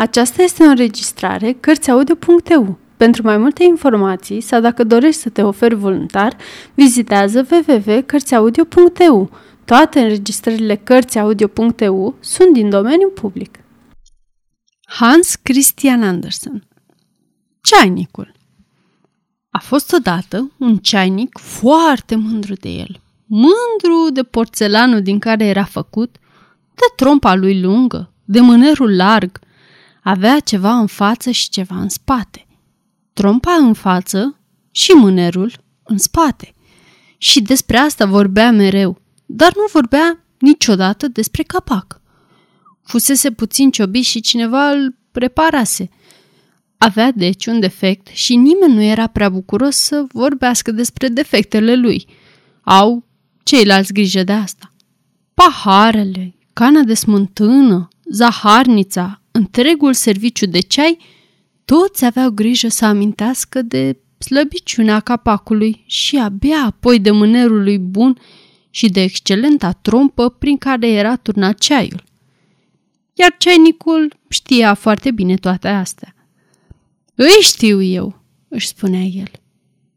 Aceasta este o înregistrare Cărțiaudio.eu. Pentru mai multe informații sau dacă dorești să te oferi voluntar, vizitează www.cărțiaudio.eu. Toate înregistrările Cărțiaudio.eu sunt din domeniu public. Hans Christian Andersen Ceainicul A fost odată un ceainic foarte mândru de el. Mândru de porțelanul din care era făcut, de trompa lui lungă, de mânerul larg – avea ceva în față și ceva în spate. Trompa în față și mânerul în spate. Și despre asta vorbea mereu, dar nu vorbea niciodată despre capac. Fusese puțin ciobit și cineva îl preparase. Avea deci un defect și nimeni nu era prea bucuros să vorbească despre defectele lui. Au ceilalți grijă de asta. Paharele, cana de smântână, zaharnița, întregul serviciu de ceai, toți aveau grijă să amintească de slăbiciunea capacului și abia apoi de mânerul lui bun și de excelenta trompă prin care era turnat ceaiul. Iar ceainicul știa foarte bine toate astea. Îi știu eu, își spunea el.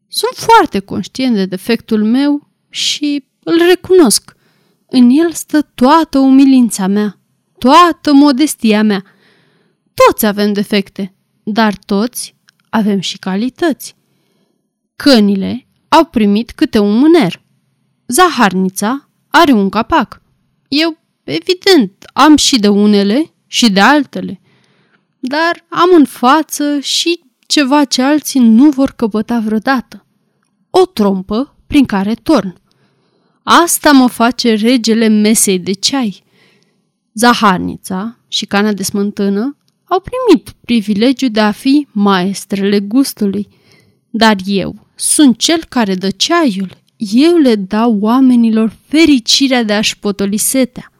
Sunt foarte conștient de defectul meu și îl recunosc. În el stă toată umilința mea, toată modestia mea. Toți avem defecte, dar toți avem și calități. Cănile au primit câte un mâner. Zaharnița are un capac. Eu, evident, am și de unele și de altele. Dar am în față și ceva ce alții nu vor căpăta vreodată. O trompă prin care torn. Asta mă face regele mesei de ceai. Zaharnița și cana de smântână au primit privilegiul de a fi maestrele gustului. Dar eu sunt cel care dă ceaiul. Eu le dau oamenilor fericirea de a-și potoli setea.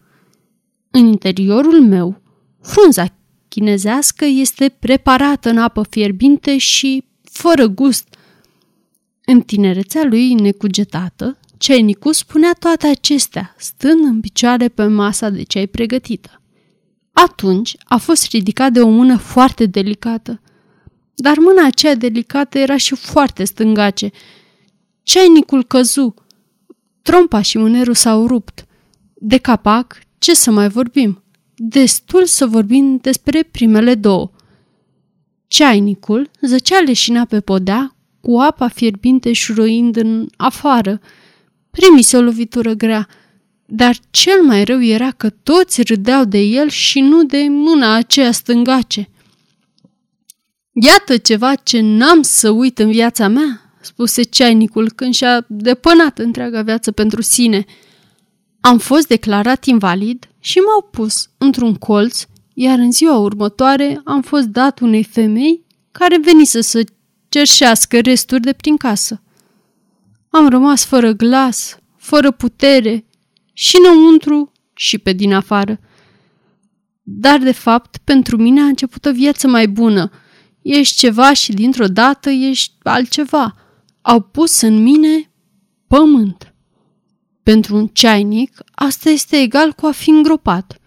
În interiorul meu, frunza chinezească este preparată în apă fierbinte și fără gust. În tinerețea lui necugetată, Cenicu spunea toate acestea, stând în picioare pe masa de ceai pregătită. Atunci a fost ridicat de o mână foarte delicată. Dar mâna aceea delicată era și foarte stângace. Ceainicul căzu. Trompa și mânerul s-au rupt. De capac, ce să mai vorbim? Destul să vorbim despre primele două. Ceainicul zăcea leșina pe podea, cu apa fierbinte șuroind în afară. Primise o lovitură grea – dar cel mai rău era că toți râdeau de el și nu de mâna aceea stângace. Iată ceva ce n-am să uit în viața mea, spuse ceainicul când și-a depănat întreaga viață pentru sine. Am fost declarat invalid și m-au pus într-un colț, iar în ziua următoare am fost dat unei femei care venise să cerșească resturi de prin casă. Am rămas fără glas, fără putere și înăuntru și pe din afară. Dar, de fapt, pentru mine a început o viață mai bună. Ești ceva și dintr-o dată ești altceva. Au pus în mine pământ. Pentru un ceainic, asta este egal cu a fi îngropat.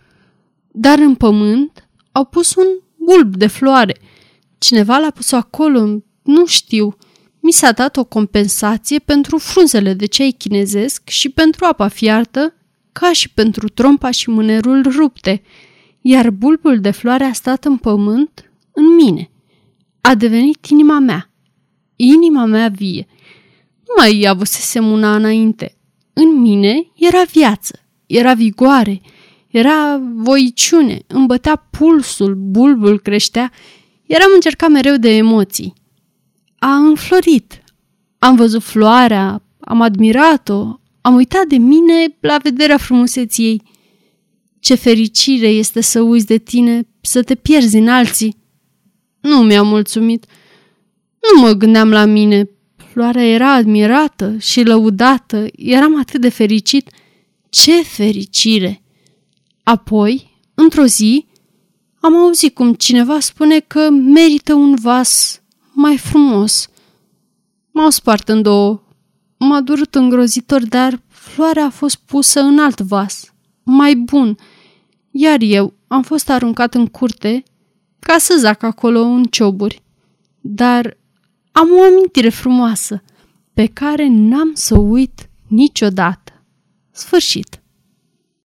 Dar în pământ au pus un bulb de floare. Cineva l-a pus acolo, nu știu. Mi s-a dat o compensație pentru frunzele de ceai chinezesc și pentru apa fiartă ca și pentru trompa și mânerul rupte, iar bulbul de floare a stat în pământ, în mine. A devenit inima mea, inima mea vie. Nu mai avusesem una înainte. În mine era viață, era vigoare, era voiciune, îmi bătea pulsul, bulbul creștea, eram încercat mereu de emoții. A înflorit. Am văzut floarea, am admirat-o, am uitat de mine la vederea frumuseții ei. Ce fericire este să uiți de tine, să te pierzi în alții. Nu mi-a mulțumit. Nu mă gândeam la mine. Floarea era admirată și lăudată. Eram atât de fericit. Ce fericire! Apoi, într-o zi, am auzit cum cineva spune că merită un vas mai frumos. M-au spart în două M-a durut îngrozitor, dar floarea a fost pusă în alt vas, mai bun, iar eu am fost aruncat în curte ca să zac acolo în cioburi. Dar am o amintire frumoasă pe care n-am să o uit niciodată. Sfârșit.